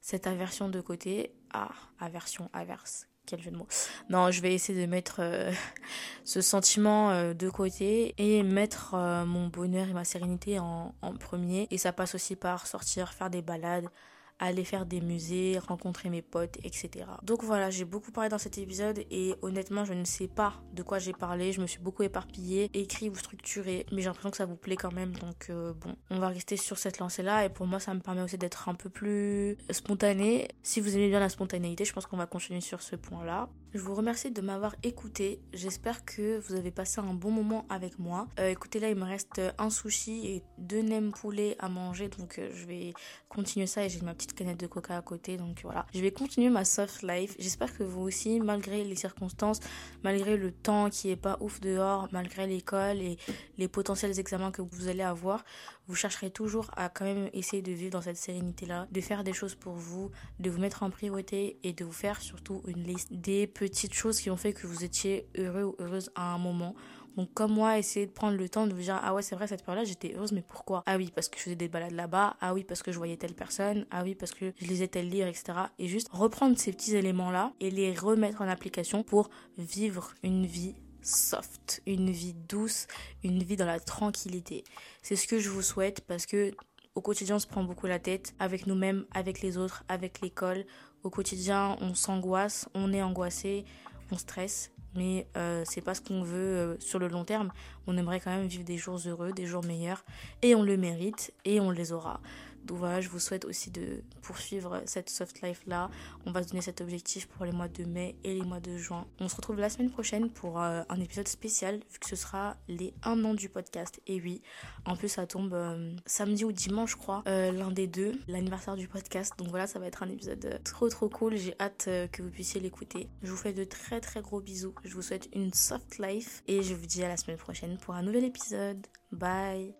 cette aversion de côté. Ah, aversion, averse, quel jeu de mots. Non, je vais essayer de mettre euh, ce sentiment euh, de côté et mettre euh, mon bonheur et ma sérénité en, en, premier. Et ça passe aussi par sortir, faire des balades, aller faire des musées, rencontrer mes potes, etc. Donc voilà, j'ai beaucoup parlé dans cet épisode et honnêtement, je ne sais pas de quoi j'ai parlé. Je me suis beaucoup éparpillée, écrit ou structuré, mais j'ai l'impression que ça vous plaît quand même. Donc euh, bon, on va rester sur cette lancée-là et pour moi, ça me permet aussi d'être un peu plus spontané. Si vous aimez bien la spontanéité, je pense qu'on va continuer sur ce point-là. Je vous remercie de m'avoir écouté. J'espère que vous avez passé un bon moment avec moi. Euh, écoutez, là, il me reste un sushi et deux nems poulet à manger, donc euh, je vais continuer ça et j'ai ma petite canette de coca à côté. Donc voilà, je vais continuer ma soft life. J'espère que vous aussi, malgré les circonstances, malgré le temps qui est pas ouf dehors, malgré l'école et les potentiels examens que vous allez avoir, vous chercherez toujours à quand même essayer de vivre dans cette sérénité-là, de faire des choses pour vous, de vous mettre en priorité et de vous faire surtout une liste des petites choses qui ont fait que vous étiez heureux ou heureuse à un moment. Donc comme moi, essayer de prendre le temps de vous dire ah ouais c'est vrai cette période-là j'étais heureuse mais pourquoi? Ah oui parce que je faisais des balades là-bas, ah oui parce que je voyais telle personne, ah oui parce que je lisais tel livre etc. Et juste reprendre ces petits éléments-là et les remettre en application pour vivre une vie soft, une vie douce, une vie dans la tranquillité. C'est ce que je vous souhaite parce que au quotidien on se prend beaucoup la tête avec nous-mêmes, avec les autres, avec l'école. Au quotidien on s'angoisse, on est angoissé, on stresse mais euh, c'est pas ce qu'on veut euh, sur le long terme. On aimerait quand même vivre des jours heureux, des jours meilleurs, et on le mérite, et on les aura. Donc voilà, je vous souhaite aussi de poursuivre cette soft life là. On va se donner cet objectif pour les mois de mai et les mois de juin. On se retrouve la semaine prochaine pour euh, un épisode spécial vu que ce sera les 1 an du podcast. Et oui, en plus ça tombe euh, samedi ou dimanche je crois, euh, l'un des deux, l'anniversaire du podcast. Donc voilà, ça va être un épisode trop trop cool. J'ai hâte que vous puissiez l'écouter. Je vous fais de très très gros bisous. Je vous souhaite une soft life et je vous dis à la semaine prochaine pour un nouvel épisode. Bye